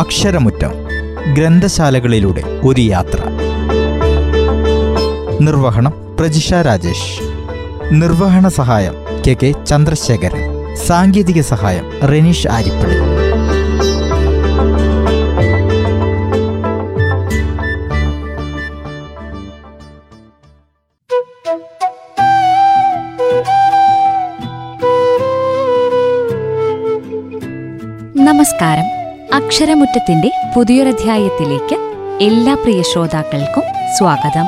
അക്ഷരമുറ്റം ഗ്രന്ഥശാലകളിലൂടെ ഒരു യാത്ര. നിർവഹണം പ്രജിഷ രാജേഷ്. നിർവഹണ സഹായം കെ കെ ചന്ദ്രശേഖരൻ. സാങ്കേതിക സഹായം റെനീഷ് ആരിപ്പള്ളി. നമസ്കാരം. അക്ഷരമുറ്റത്തിന്റെ പുതിയൊരധ്യായത്തിലേക്ക് എല്ലാ പ്രിയ ശ്രോതാക്കൾക്കും സ്വാഗതം.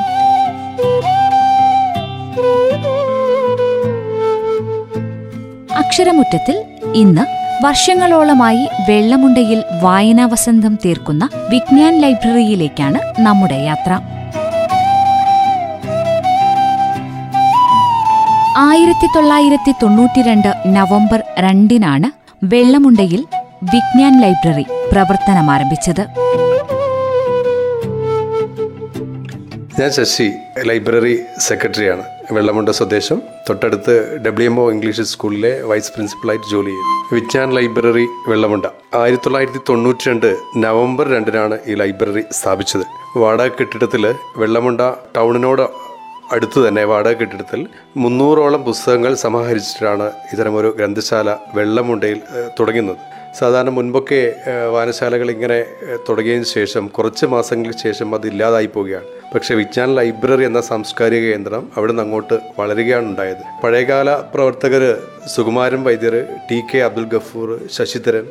അക്ഷരമുറ്റത്തിൽ ഇന്ന് വർഷങ്ങളോളമായി വെള്ളമുണ്ടയിൽ വായനാ വസന്തം തീർക്കുന്ന വിജ്ഞാൻ ലൈബ്രറിയിലേക്കാണ് നമ്മുടെ യാത്ര. ആയിരത്തി തൊള്ളായിരത്തി തൊണ്ണൂറ്റിരണ്ട് നവംബർ രണ്ടിനാണ് വെള്ളമുണ്ടയിൽ വിജ്ഞാൻ ലൈബ്രറി പ്രവർത്തനമാരംഭിച്ചത്. ഞാൻ ശശി ലൈബ്രറി സെക്രട്ടറിയാണ്. വെള്ളമുണ്ട സ്വദേശം. തൊട്ടടുത്ത് ഡബ്ല്യു എം ഒ ഇംഗ്ലീഷ് സ്കൂളിലെ വൈസ് പ്രിൻസിപ്പളായിട്ട് ജോലി ചെയ്തു വിജ്ഞാൻ ലൈബ്രറി വെള്ളമുണ്ട. ആയിരത്തി തൊള്ളായിരത്തി തൊണ്ണൂറ്റി രണ്ട് നവംബർ രണ്ടിനാണ് ഈ ലൈബ്രറി സ്ഥാപിച്ചത്. വാടക കെട്ടിടത്തിൽ വെള്ളമുണ്ട ടൗണിനോട് അടുത്ത് തന്നെ വാടക കെട്ടിടത്തിൽ മുന്നൂറോളം പുസ്തകങ്ങൾ സമാഹരിച്ചിട്ടാണ് ഇത്തരമൊരു ഗ്രന്ഥശാല വെള്ളമുണ്ടയിൽ തുടങ്ങുന്നത്. സാധാരണ മുൻപൊക്കെ വായനശാലകൾ ഇങ്ങനെ തുടങ്ങിയതിന് ശേഷം കുറച്ച് മാസങ്ങൾക്ക് ശേഷം അത് ഇല്ലാതായി പോവുകയാണ്. പക്ഷേ വിജ്ഞാൻ ലൈബ്രറി എന്ന സാംസ്കാരിക കേന്ദ്രം അവിടെ നിന്ന് അങ്ങോട്ട് വളരുകയാണ് ഉണ്ടായത്. പഴയകാല പ്രവർത്തകർ സുകുമാരൻ വൈദ്യർ ടി കെ അബ്ദുൽ ഗഫൂർ ശശിധരൻ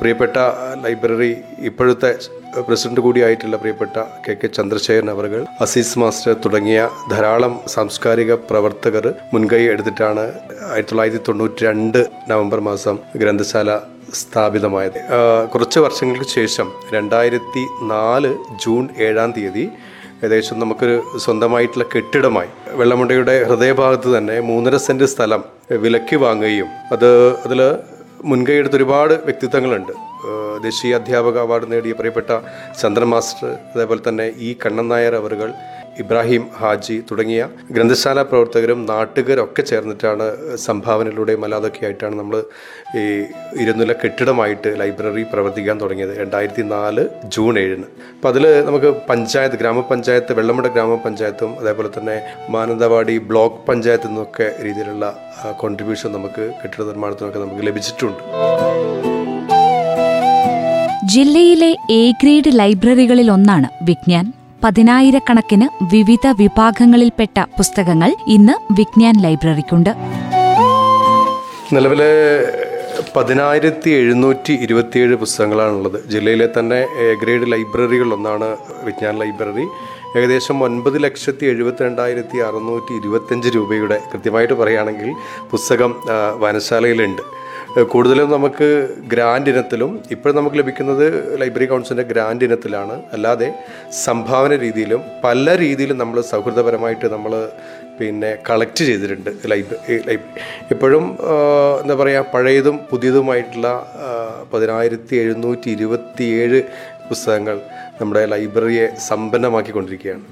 പ്രിയപ്പെട്ട ലൈബ്രറി ഇപ്പോഴത്തെ പ്രസിഡന്റ് കൂടിയായിട്ടുള്ള പ്രിയപ്പെട്ട കെ കെ ചന്ദ്രശേഖരൻ അവർ അസീസ് മാസ്റ്റർ തുടങ്ങിയ ധാരാളം സാംസ്കാരിക പ്രവർത്തകർ മുൻകൈ എടുത്തിട്ടാണ് ആയിരത്തി തൊള്ളായിരത്തി തൊണ്ണൂറ്റി രണ്ട് നവംബർ മാസം ഗ്രന്ഥശാല സ്ഥാപിതമായത്. കുറച്ച് വർഷങ്ങൾക്ക് ശേഷം രണ്ടായിരത്തി നാല് ജൂൺ ഏഴാം തീയതി ഏകദേശം നമുക്കൊരു സ്വന്തമായിട്ടുള്ള കെട്ടിടമായി വെള്ളമുണ്ടയുടെ ഹൃദയഭാഗത്ത് തന്നെ മൂന്നര സെന്റ് സ്ഥലം വിലക്കി വാങ്ങുകയും അത് അതിൽ മുൻകൈ എടുത്ത ഒരുപാട് വ്യക്തിത്വങ്ങളുണ്ട്. ദേശീയ അധ്യാപക അവാർഡ് നേടിയ പ്രിയപ്പെട്ട ചന്ദ്രൻ മാസ്റ്റർ അതേപോലെ തന്നെ ഇ കണ്ണൻ നായർ അവറുകൾ ഇബ്രാഹിം ഹാജി തുടങ്ങിയ ഗ്രന്ഥശാല പ്രവർത്തകരും നാട്ടുകാരൊക്കെ ചേർന്നിട്ടാണ് സംഭാവനയിലൂടെയും അല്ലാതൊക്കെ ആയിട്ടാണ് നമ്മൾ ഈ ഇരുനില കെട്ടിടമായിട്ട് ലൈബ്രറി പ്രവർത്തിക്കാൻ തുടങ്ങിയത് രണ്ടായിരത്തി നാല് ജൂൺ ഏഴിന്. അപ്പോൾ അതിൽ നമുക്ക് പഞ്ചായത്ത് ഗ്രാമപഞ്ചായത്ത് വെള്ളമുട ഗ്രാമപഞ്ചായത്തും അതേപോലെ തന്നെ മാനന്തവാടി ബ്ലോക്ക് പഞ്ചായത്തിൽ നിന്നൊക്കെ രീതിയിലുള്ള കോൺട്രിബ്യൂഷൻ നമുക്ക് കെട്ടിട നിർമ്മാണത്തിനൊക്കെ നമുക്ക് ലഭിച്ചിട്ടുണ്ട്. ജില്ലയിലെ എ ഗ്രേഡ് ലൈബ്രറികളിൽ ഒന്നാണ് വിജ്ഞാൻ. പതിനായിരക്കണക്കിന് വിവിധ വിഭാഗങ്ങളിൽപ്പെട്ട പുസ്തകങ്ങൾ ഇന്ന് വിജ്ഞാൻ ലൈബ്രറിക്കുണ്ട്. നിലവിലെ പതിനായിരത്തി എഴുന്നൂറ്റി ഇരുപത്തിയേഴ് പുസ്തകങ്ങളാണുള്ളത്. ജില്ലയിലെ തന്നെ എ ഗ്രേഡ് ലൈബ്രറികളൊന്നാണ് വിജ്ഞാൻ ലൈബ്രറി. ഏകദേശം ഒൻപത് ലക്ഷത്തി എഴുപത്തിരണ്ടായിരത്തി അറുന്നൂറ്റി ഇരുപത്തഞ്ച് രൂപയുടെ കൃത്യമായിട്ട് പറയുകയാണെങ്കിൽ പുസ്തകം വായനശാലയിലുണ്ട് കൂടുതലും നമുക്ക് ഗ്രാൻഡ് ഇനത്തിലും ഇപ്പോഴും നമുക്ക് ലഭിക്കുന്നത് ലൈബ്രറി കൗൺസിലിന്റെ ഗ്രാൻഡ് ഇനത്തിലാണ്. അല്ലാതെ സംഭാവന രീതിയിലും പല രീതിയിലും നമ്മൾ സൗഹൃദപരമായിട്ട് നമ്മൾ പിന്നെ കളക്ട് ചെയ്തിട്ടുണ്ട് ലൈബ്രറി ഇപ്പോഴും എന്താ പറയുക പഴയതും പുതിയതുമായിട്ടുള്ള പതിനായിരത്തി എഴുന്നൂറ്റി ഇരുപത്തിയേഴ് പുസ്തകങ്ങൾ നമ്മുടെ ലൈബ്രറിയെ സമ്പന്നമാക്കിക്കൊണ്ടിരിക്കുകയാണ്.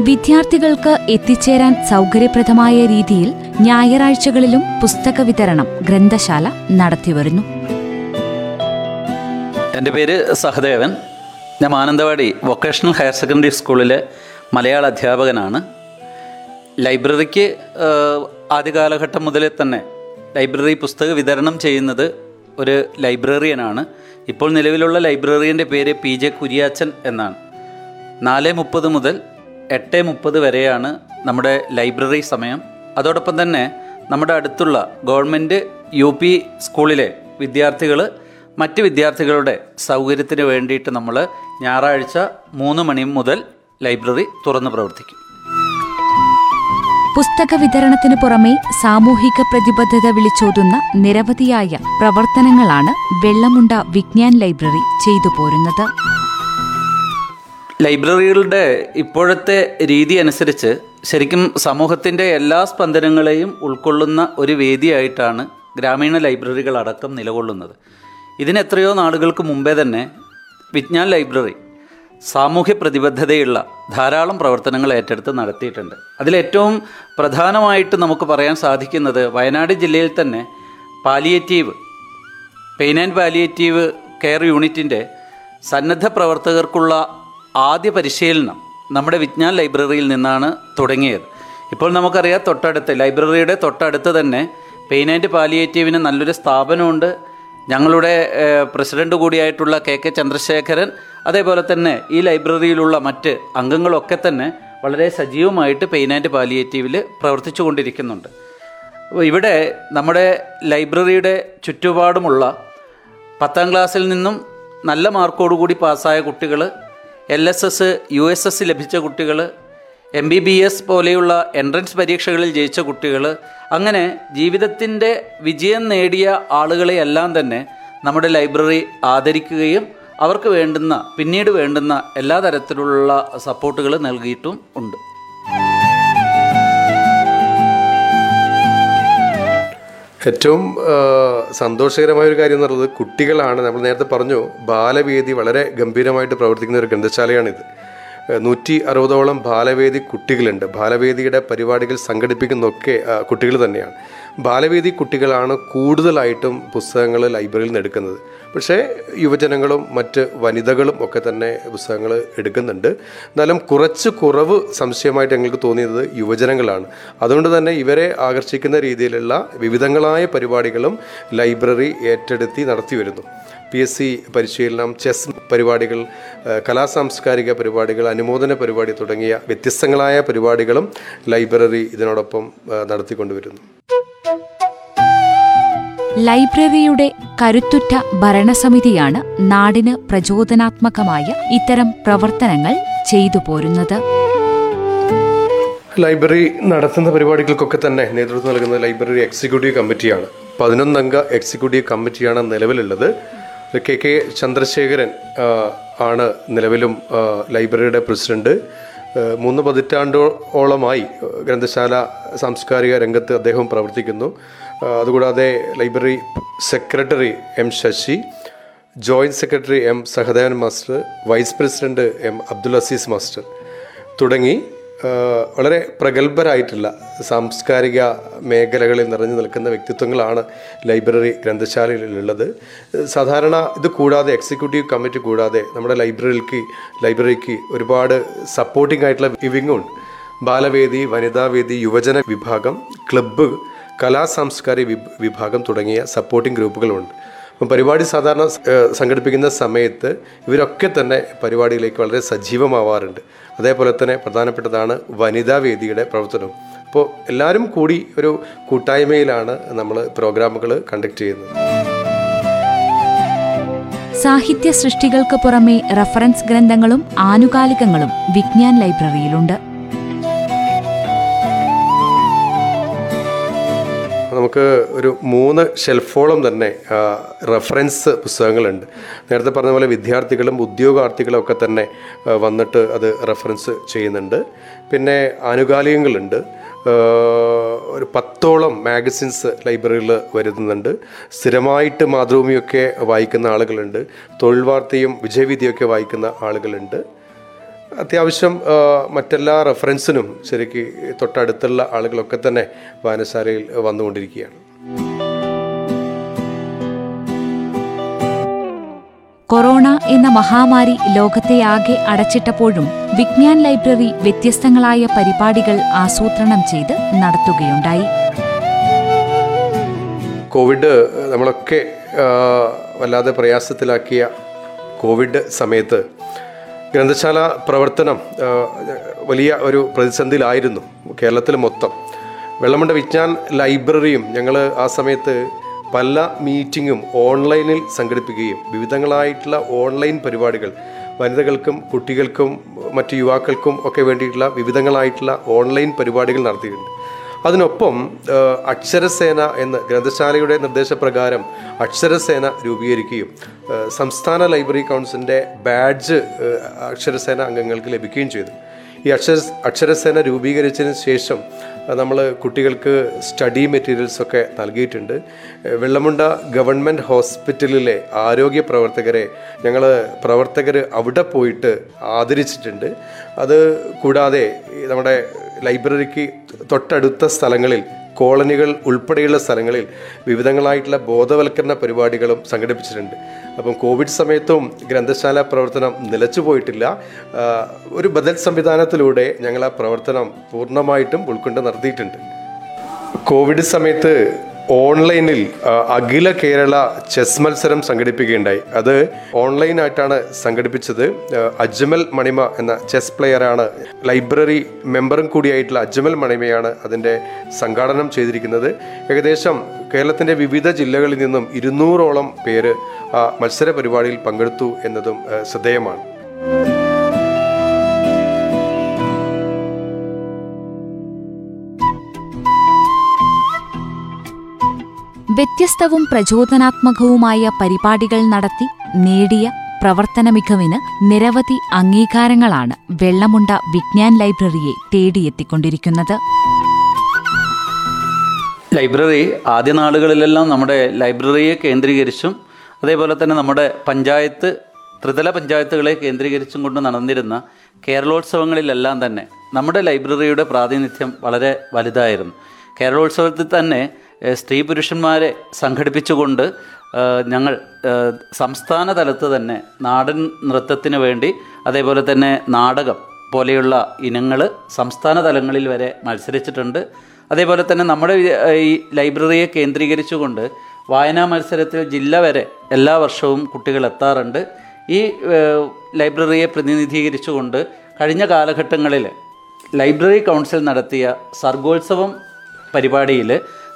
വിദ്യാർത്ഥികൾക്ക് എത്തിച്ചേരാൻ സൗകര്യപ്രദമായ രീതിയിൽ ഞായറാഴ്ചകളിലും പുസ്തക വിതരണം ഗ്രന്ഥശാല നടത്തിവരുന്നു എന്റെ പേര് സഹദേവൻ. ഞാൻ മാനന്തവാടി വൊക്കേഷണൽ ഹയർ സെക്കൻഡറി സ്കൂളിലെ മലയാള അധ്യാപകനാണ്. ലൈബ്രറിക്ക് ആദ്യ കാലഘട്ടം മുതലേ തന്നെ ലൈബ്രറി പുസ്തക വിതരണം ചെയ്യുന്നത് ഒരു ലൈബ്രറിയനാണ്. ഇപ്പോൾ നിലവിലുള്ള ലൈബ്രറിയന്റെ പേര് പി ജെ കുര്യാച്ചൻ എന്നാണ്. നാല് മുപ്പത് മുതൽ എട്ട് മുപ്പത് വരെയാണ് നമ്മുടെ ലൈബ്രറി സമയം. അതോടൊപ്പം തന്നെ നമ്മുടെ അടുത്തുള്ള ഗവൺമെന്റ് യു പി സ്കൂളിലെ വിദ്യാർത്ഥികൾ മറ്റ് വിദ്യാർത്ഥികളുടെ സൗകര്യത്തിന് വേണ്ടിയിട്ട് നമ്മൾ ഞായറാഴ്ച മൂന്ന് മണി മുതൽ ലൈബ്രറി തുറന്ന് പ്രവർത്തിക്കും. പുസ്തക വിതരണത്തിന് പുറമെ സാമൂഹിക പ്രതിബദ്ധത വിളിച്ചോതുന്ന നിരവധിയായ പ്രവർത്തനങ്ങളാണ് വെള്ളമുണ്ട വിജ്ഞാൻ ലൈബ്രറി ചെയ്തു പോരുന്നത്. ലൈബ്രറികളുടെ ഇപ്പോഴത്തെ രീതി അനുസരിച്ച് ശരിക്കും സമൂഹത്തിന്റെ എല്ലാ സ്പന്ദനങ്ങളെയും ഉൾക്കൊള്ളുന്ന ഒരു വേദിയായിട്ടാണ് ഗ്രാമീണ ലൈബ്രറികൾ അടക്കം നിലകൊള്ളുന്നത്. ഇതിന് എത്രയോ നാളുകൾക്ക് മുമ്പേ തന്നെ വിജ്ഞാൻ ലൈബ്രറി സാമൂഹ്യ പ്രതിബദ്ധതയുള്ള ധാരാളം പ്രവർത്തനങ്ങൾ ഏറ്റെടുത്ത് നടത്തിയിട്ടുണ്ട്. അതിലേറ്റവും പ്രധാനമായിട്ട് നമുക്ക് പറയാൻ സാധിക്കുന്നത് വയനാട് ജില്ലയിൽ തന്നെ palliative pain and palliative care യൂണിറ്റിന്റെ സന്നദ്ധ പ്രവർത്തകർക്കുള്ള ആദ്യ പരിശീലനം നമ്മുടെ വിജ്ഞാൻ ലൈബ്രറിയിൽ നിന്നാണ് തുടങ്ങിയത്. ഇപ്പോൾ നമുക്കറിയാം തൊട്ടടുത്ത് ലൈബ്രറിയുടെ തൊട്ടടുത്ത് തന്നെ പെയിൻ ആൻഡ് പാലിയേറ്റീവിന് നല്ലൊരു സ്ഥാപനമുണ്ട്. ഞങ്ങളുടെ പ്രസിഡന്റ് കൂടിയായിട്ടുള്ള കെ കെ ചന്ദ്രശേഖരൻ അതേപോലെ തന്നെ ഈ ലൈബ്രറിയിലുള്ള മറ്റ് അംഗങ്ങളൊക്കെ തന്നെ വളരെ സജീവമായിട്ട് പെയിൻ ആൻഡ് പാലിയേറ്റീവിൽ പ്രവർത്തിച്ചു കൊണ്ടിരിക്കുന്നുണ്ട് ഇവിടെ നമ്മുടെ ലൈബ്രറിയുടെ ചുറ്റുപാടുമുള്ള പത്താം ക്ലാസ്സിൽ നിന്നും നല്ല മാർക്കോടുകൂടി പാസ്സായ കുട്ടികൾ L S S U S S ലഭിച്ച കുട്ടികൾ എം ബി ബി എസ് പോലെയുള്ള എൻട്രൻസ് പരീക്ഷകളിൽ ജയിച്ച കുട്ടികൾ അങ്ങനെ ജീവിതത്തിന്റെ വിജയം നേടിയ ആളുകളെയെല്ലാം തന്നെ നമ്മുടെ ലൈബ്രറി ആദരിക്കുകയും അവർക്ക് വേണ്ടുന്ന പിന്നീട് വേണ്ടുന്ന എല്ലാ തരത്തിലുള്ള സപ്പോർട്ടുകൾ നൽകിയിട്ടും ഉണ്ട്. ഏറ്റവും സന്തോഷകരമായ ഒരു കാര്യം എന്ന് പറയുന്നത് കുട്ടികളാണ് നമ്മൾ നേരത്തെ പറഞ്ഞു ബാലവേദി വളരെ ഗംഭീരമായിട്ട് പ്രവർത്തിക്കുന്ന ഒരു ഗ്രന്ഥശാലയാണിത്. നൂറ്റി അറുപതോളം ബാലവേദി കുട്ടികളുണ്ട്. ബാലവേദിയുടെ പരിപാടികൾ സംഘടിപ്പിക്കുന്നതൊക്കെ കുട്ടികൾ തന്നെയാണ്. ബാലവേദി കുട്ടികളാണ് കൂടുതലായിട്ടും പുസ്തകങ്ങൾ ലൈബ്രറിയിൽ നിന്ന് എടുക്കുന്നത്. പക്ഷേ യുവജനങ്ങളും മറ്റ് വനിതകളും ഒക്കെ തന്നെ പുസ്തകങ്ങൾ എടുക്കുന്നുണ്ട്. എന്നാലും കുറച്ച് കുറവ് സംശയമായിട്ട് ഞങ്ങൾക്ക് തോന്നിയത് യുവജനങ്ങളാണ്. അതുകൊണ്ട് തന്നെ ഇവരെ ആകർഷിക്കുന്ന രീതിയിലുള്ള വിവിധങ്ങളായ പരിപാടികളും ലൈബ്രറി ഏറ്റെടുത്തി നടത്തി വരുന്നു. പി എസ് സി പരിശീലനം ചെസ് പരിപാടികൾ കലാസാംസ്കാരിക പരിപാടികൾ അനുമോദന പരിപാടി തുടങ്ങിയ വ്യത്യസ്തങ്ങളായ പരിപാടികളും ലൈബ്രറി ഇതിനോടൊപ്പം നടത്തിക്കൊണ്ടുവരുന്നു. ലൈബ്രറിയുടെ കരുത്തുറ്റ ഭരണസമിതിയാണ് നാടിന് പ്രചോദനാത്മകമായ ഇത്തരം പ്രവർത്തനങ്ങൾ ചെയ്തു പോരുന്നത്. ലൈബ്രറി നടത്തുന്ന പരിപാടികൾക്കൊക്കെ തന്നെ നേതൃത്വം നൽകുന്ന ലൈബ്രറി എക്സിക്യൂട്ടീവ് കമ്മിറ്റിയാണ്. പതിനൊന്നംഗ എക്സിക്യൂട്ടീവ് കമ്മിറ്റിയാണ് നിലവിലുള്ളത്. കെ കെ ചന്ദ്രശേഖരൻ ആണ് നിലവിലും ലൈബ്രറിയുടെ പ്രസിഡന്റ്. മൂന്ന് പതിറ്റാണ്ടോളമായി ഗ്രന്ഥശാല സാംസ്കാരിക രംഗത്ത് അദ്ദേഹം പ്രവർത്തിക്കുന്നു. അതുകൂടാതെ library secretary M Sasi joint secretary M Sahadevan master vice president M Abdul Azeez master തുടങ്ങി വളരെ പ്രഗത്ഭരായിട്ടുള്ള സാംസ്കാരിക മേഖലകളിൽ നിറഞ്ഞു നിൽക്കുന്ന വ്യക്തിത്വങ്ങളാണ് ലൈബ്രറി ഗ്രന്ഥശാലയിലുള്ളത്. സാധാരണ ഇത് കൂടാതെ എക്സിക്യൂട്ടീവ് കമ്മിറ്റി കൂടാതെ നമ്മുടെ ലൈബ്രറിക്ക് ലൈബ്രറിക്ക് ഒരുപാട് സപ്പോർട്ടിംഗ് ആയിട്ടുള്ള വിവിങ്ങുണ്ട്. ബാലവേദി വനിതാവേദി യുവജന വിഭാഗം ക്ലബ്ബ് കലാ സാംസ്കാരിക വിഭ- വിഭാഗം തുടങ്ങിയ സപ്പോർട്ടിംഗ് ഗ്രൂപ്പുകളുണ്ട്. അപ്പം പരിപാടി സാധാരണ സംഘടിപ്പിക്കുന്ന സമയത്ത് ഇവരൊക്കെ തന്നെ പരിപാടിയിലേക്ക് വളരെ സജീവമാവാറുണ്ട്. അതേപോലെ തന്നെ പ്രധാനപ്പെട്ടതാണ് വനിതാ വേദിയുടെ പ്രവർത്തനം. അപ്പോൾ എല്ലാവരും കൂടി ഒരു കൂട്ടായ്മയിലാണ് നമ്മൾ പ്രോഗ്രാമുകൾ കണ്ടക്ട് ചെയ്യുന്നത്. സാഹിത്യ സൃഷ്ടികൾക്ക് പുറമെ റഫറൻസ് ഗ്രന്ഥങ്ങളും ആനുകാലികങ്ങളും വിജ്ഞാൻ ലൈബ്രറിയിലുണ്ട്. നമുക്ക് ഒരു മൂന്ന് ഷെൽഫോളം തന്നെ റെഫറൻസ് പുസ്തകങ്ങളുണ്ട്. നേരത്തെ പറഞ്ഞ പോലെ വിദ്യാർത്ഥികളും ഉദ്യോഗാർത്ഥികളും ഒക്കെ തന്നെ വന്നിട്ട് അത് റെഫറൻസ് ചെയ്യുന്നുണ്ട്. പിന്നെ ആനുകാലികങ്ങളുണ്ട്. ഒരു പത്തോളം മാഗസിൻസ് ലൈബ്രറിയിൽ വരുന്നുണ്ട്. സ്ഥിരമായിട്ട് മാതൃഭൂമിയൊക്കെ വായിക്കുന്ന ആളുകളുണ്ട്. തൊഴിൽ വാർത്തയും വിജയവിധിയൊക്കെ വായിക്കുന്ന ആളുകളുണ്ട്. അത്യാവശ്യം മറ്റെല്ലാ റെഫറൻസിനും ശരിക്ക് തൊട്ടടുത്തുള്ള ആളുകളൊക്കെ തന്നെ വായനശാലയിൽ വന്നുകൊണ്ടിരിക്കുകയാണ്. കൊറോണ എന്ന മഹാമാരി ലോകത്തെ ആകെ അടച്ചിട്ടപ്പോഴും വിജ്ഞാൻ ലൈബ്രറി വ്യത്യസ്തങ്ങളായ പരിപാടികൾ ആസൂത്രണം ചെയ്ത് നടത്തുകയുണ്ടായി. കോവിഡ് നമ്മളൊക്കെ വല്ലാതെ പ്രയാസത്തിലാക്കിയ കോവിഡ് സമയത്ത് ഗ്രന്ഥശാല പ്രവർത്തനം വലിയ ഒരു പ്രതിസന്ധിയിലായിരുന്നു കേരളത്തിൽ മൊത്തം. വെള്ളമുണ്ട വിജ്ഞാൻ ലൈബ്രറിയും ഞങ്ങൾ ആ സമയത്ത് പല മീറ്റിങ്ങും ഓൺലൈനിൽ സംഘടിപ്പിക്കുകയും വിവിധങ്ങളായിട്ടുള്ള ഓൺലൈൻ പരിപാടികൾ വനിതകൾക്കും കുട്ടികൾക്കും മറ്റു യുവാക്കൾക്കും ഒക്കെ വേണ്ടിയിട്ടുള്ള വിവിധങ്ങളായിട്ടുള്ള ഓൺലൈൻ പരിപാടികൾ നടത്തിയിട്ടുണ്ട്. അതിനൊപ്പം അക്ഷരസേന എന്ന ഗ്രന്ഥശാലയുടെ നിർദ്ദേശപ്രകാരം അക്ഷരസേന രൂപീകരിക്കുകയും സംസ്ഥാന ലൈബ്രറി കൗൺസിലിന്റെ ബാഡ്ജ് അക്ഷരസേന അംഗങ്ങൾക്ക് ലഭിക്കുകയും ചെയ്തു. ഈ അക്ഷര അക്ഷരസേന രൂപീകരിച്ചതിന് ശേഷം നമ്മൾ കുട്ടികൾക്ക് സ്റ്റഡി മെറ്റീരിയൽസൊക്കെ നൽകിയിട്ടുണ്ട്. വെള്ളമുണ്ട ഗവൺമെന്റ് ഹോസ്പിറ്റലിലെ ആരോഗ്യ പ്രവർത്തകരെ ഞങ്ങൾ പ്രവർത്തകർ അവിടെ പോയിട്ട് ആദരിച്ചിട്ടുണ്ട്. അത് കൂടാതെ നമ്മുടെ ലൈബ്രറിക്ക് തൊട്ടടുത്ത സ്ഥലങ്ങളിൽ കോളനികൾ ഉൾപ്പെടെയുള്ള സ്ഥലങ്ങളിൽ വിവിധങ്ങളായിട്ടുള്ള ബോധവൽക്കരണ പരിപാടികളും സംഘടിപ്പിച്ചിട്ടുണ്ട്. അപ്പം കോവിഡ് സമയത്തും ഗ്രന്ഥശാല പ്രവർത്തനം നിലച്ചു പോയിട്ടില്ല. ഒരു ബദൽ സംവിധാനത്തിലൂടെ ഞങ്ങൾ ആ പ്രവർത്തനം പൂർണമായിട്ടും ഉൾക്കൊണ്ട് നടത്തിയിട്ടുണ്ട്. കോവിഡ് സമയത്ത് ഓൺലൈനിൽ അഖില കേരള ചെസ് മത്സരം സംഘടിപ്പിക്കുകയുണ്ടായി. അത് ഓൺലൈനായിട്ടാണ് സംഘടിപ്പിച്ചത്. അജ്മൽ മണിമ എന്ന ചെസ് പ്ലെയറാണ് ലൈബ്രറി മെമ്പറും കൂടിയായിട്ടുള്ള അജ്മൽ മണിമയാണ് അതിന്റെ സംഘാടനം ചെയ്തിരിക്കുന്നത്. ഏകദേശം കേരളത്തിന്റെ വിവിധ ജില്ലകളിൽ നിന്നും ഇരുന്നൂറോളം പേര് മത്സര പരിപാടിയിൽ പങ്കെടുത്തു എന്നതും ശ്രദ്ധേയമാണ്. വ്യത്യസ്തവും പ്രചോദനാത്മകവുമായ പരിപാടികൾ നടത്തി നേടിയ പ്രവർത്തന മികവിന് നിരവധി അംഗീകാരങ്ങളാണ് വെള്ളമുണ്ട വിജ്ഞാൻ ലൈബ്രറിയെ തേടിയെത്തിക്കൊണ്ടിരിക്കുന്നത്. ലൈബ്രറി ആദ്യ നാളുകളിലെല്ലാം നമ്മുടെ ലൈബ്രറിയെ കേന്ദ്രീകരിച്ചും അതേപോലെ തന്നെ നമ്മുടെ പഞ്ചായത്ത് ത്രിതല പഞ്ചായത്തുകളെ കേന്ദ്രീകരിച്ചും കൊണ്ട് നടന്നിരുന്ന കേരളോത്സവങ്ങളിലെല്ലാം തന്നെ നമ്മുടെ ലൈബ്രറിയുടെ പ്രാതിനിധ്യം വളരെ വലുതായിരുന്നു. കേരളോത്സവത്തിൽ തന്നെ സ്ത്രീ പുരുഷന്മാരെ സംഘടിപ്പിച്ചുകൊണ്ട് ഞങ്ങൾ സംസ്ഥാന തലത്ത് തന്നെ നാടൻ നൃത്തത്തിന് വേണ്ടി അതേപോലെ തന്നെ നാടകം പോലെയുള്ള ഇനങ്ങൾ സംസ്ഥാന തലങ്ങളിൽ വരെ മത്സരിച്ചിട്ടുണ്ട്. അതേപോലെ തന്നെ നമ്മുടെ ഈ ലൈബ്രറിയെ കേന്ദ്രീകരിച്ചുകൊണ്ട് വായനാ മത്സരത്തിൽ ജില്ല വരെ എല്ലാ വർഷവും കുട്ടികൾ എത്താറുണ്ട്. ഈ ലൈബ്രറിയെ പ്രതിനിധീകരിച്ചുകൊണ്ട് കഴിഞ്ഞ കാലഘട്ടങ്ങളിൽ ലൈബ്രറി കൗൺസിൽ നടത്തിയ സർഗോത്സവം പരിപാടിയിൽ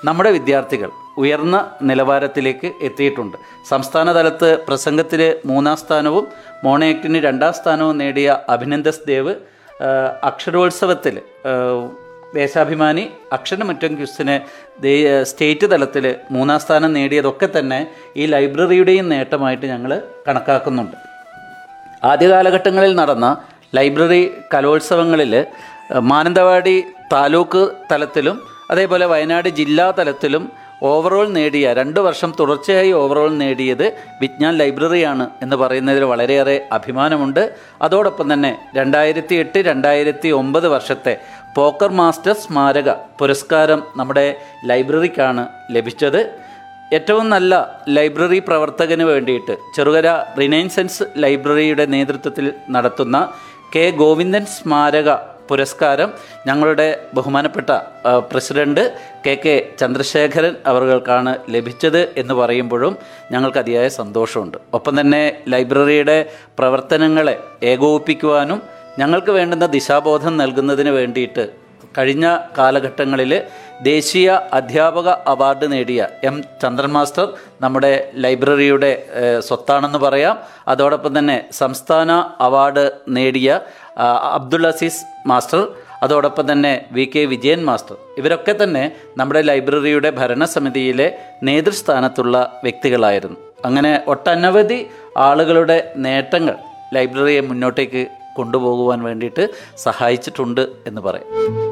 നമ്മുടെ വിദ്യാർത്ഥികൾ ഉയർന്ന നിലവാരത്തിലേക്ക് എത്തിയിട്ടുണ്ട്. സംസ്ഥാന തലത്ത് പ്രസംഗത്തിൽ മൂന്നാം സ്ഥാനവും മോണയാക്ടിന് രണ്ടാം സ്ഥാനവും നേടിയ അഭിനന്ദസ് ദേവ് അക്ഷരോത്സവത്തിൽ ദേശാഭിമാനി അക്ഷരമുറ്റം ക്യുസിന് സ്റ്റേറ്റ് തലത്തിൽ മൂന്നാം സ്ഥാനം നേടിയതൊക്കെ തന്നെ ഈ ലൈബ്രറിയുടെയും നേട്ടമായിട്ട് ഞങ്ങൾ കണക്കാക്കുന്നുണ്ട്. ആദ്യ കാലഘട്ടങ്ങളിൽ നടന്ന ലൈബ്രറി കലോത്സവങ്ങളിൽ മാനന്തവാടി താലൂക്ക് തലത്തിലും അതേപോലെ വയനാട് ജില്ലാ തലത്തിലും ഓവറോൾ നേടിയ രണ്ട് വർഷം തുടർച്ചയായി ഓവറോൾ നേടിയത് വിജ്ഞാൻ ലൈബ്രറിയാണ് എന്ന് പറയുന്നതിൽ വളരെയേറെ അഭിമാനമുണ്ട്. അതോടൊപ്പം തന്നെ രണ്ടായിരത്തി എട്ട് രണ്ടായിരത്തി ഒമ്പത് വർഷത്തെ പോക്കർ മാസ്റ്റർ സ്മാരക പുരസ്കാരം നമ്മുടെ ലൈബ്രറിക്കാണ് ലഭിച്ചത്. ഏറ്റവും നല്ല ലൈബ്രറി പ്രവർത്തകന് വേണ്ടിയിട്ട് ചെറുകര റിനൈൻസൻസ് ലൈബ്രറിയുടെ നേതൃത്വത്തിൽ നടത്തുന്ന കെ ഗോവിന്ദൻ സ്മാരക പുരസ്കാരം ഞങ്ങളുടെ ബഹുമാനപ്പെട്ട പ്രസിഡന്റ് കെ കെ ചന്ദ്രശേഖരൻ അവർക്കാണ് ലഭിച്ചത് എന്ന് പറയുമ്പോഴും ഞങ്ങൾക്ക് അതിയായ സന്തോഷമുണ്ട്. ഒപ്പം തന്നെ ലൈബ്രറിയുടെ പ്രവർത്തനങ്ങളെ ഏകോപിപ്പിക്കുവാനും ഞങ്ങൾക്ക് വേണ്ടുന്ന ദിശാബോധം നൽകുന്നതിന് വേണ്ടിയിട്ട് കഴിഞ്ഞ കാലഘട്ടങ്ങളിൽ ദേശീയ അധ്യാപക അവാർഡ് നേടിയ എം ചന്ദ്രൻ മാസ്റ്റർ നമ്മുടെ ലൈബ്രറിയുടെ സ്വത്താണെന്ന് പറയാം. അതോടൊപ്പം തന്നെ സംസ്ഥാന അവാർഡ് നേടിയ അബ്ദുൾ അസീസ് മാസ്റ്റർ അതോടൊപ്പം തന്നെ വി കെ വിജയൻ മാസ്റ്റർ. ഇവരൊക്കെ തന്നെ നമ്മുടെ ലൈബ്രറിയുടെ ഭരണസമിതിയിലെ നേതൃസ്ഥാനത്തുള്ള വ്യക്തികളായിരുന്നു. അങ്ങനെ ഒട്ടനവധി ആളുകളുടെ നേട്ടങ്ങൾ ലൈബ്രറിയെ മുന്നോട്ടേക്ക് കൊണ്ടുപോകുവാൻ വേണ്ടിയിട്ട് സഹായിച്ചിട്ടുണ്ട് എന്ന് പറയാം.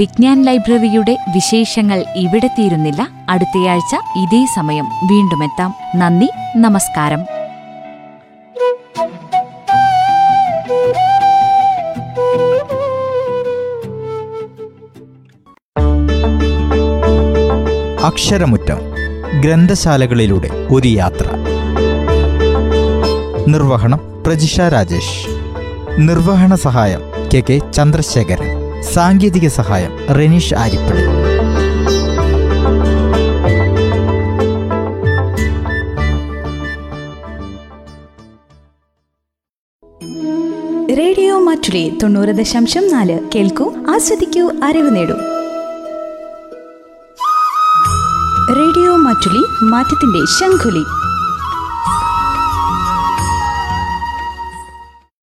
വിജ്ഞാൻ ലൈബ്രറിയുടെ വിശേഷങ്ങൾ ഇവിടെ തീരുന്നില്ല. അടുത്തയാഴ്ച ഇതേ സമയം വീണ്ടുമെത്താം. നന്ദി നമസ്കാരം. അക്ഷരമുറ്റം ഗ്രന്ഥശാലകളിലൂടെ ഒരു യാത്ര. നിർവഹണം പ്രജിഷ രാജേഷ്. നിർവഹണ സഹായം കെ കെ ചന്ദ്രശേഖരൻ. സാങ്കേതിക സഹായം റെനീഷ് ആരിപ്പള്ളി. റേഡിയോ മാറ്റുലി തൊണ്ണൂറ് ദശാംശം നാല് കേൾക്കൂ ആസ്വദിക്കൂ അറിവ് നേടൂ. മാറ്റുലി മാറ്റത്തിന്റെ ശംഖുലി.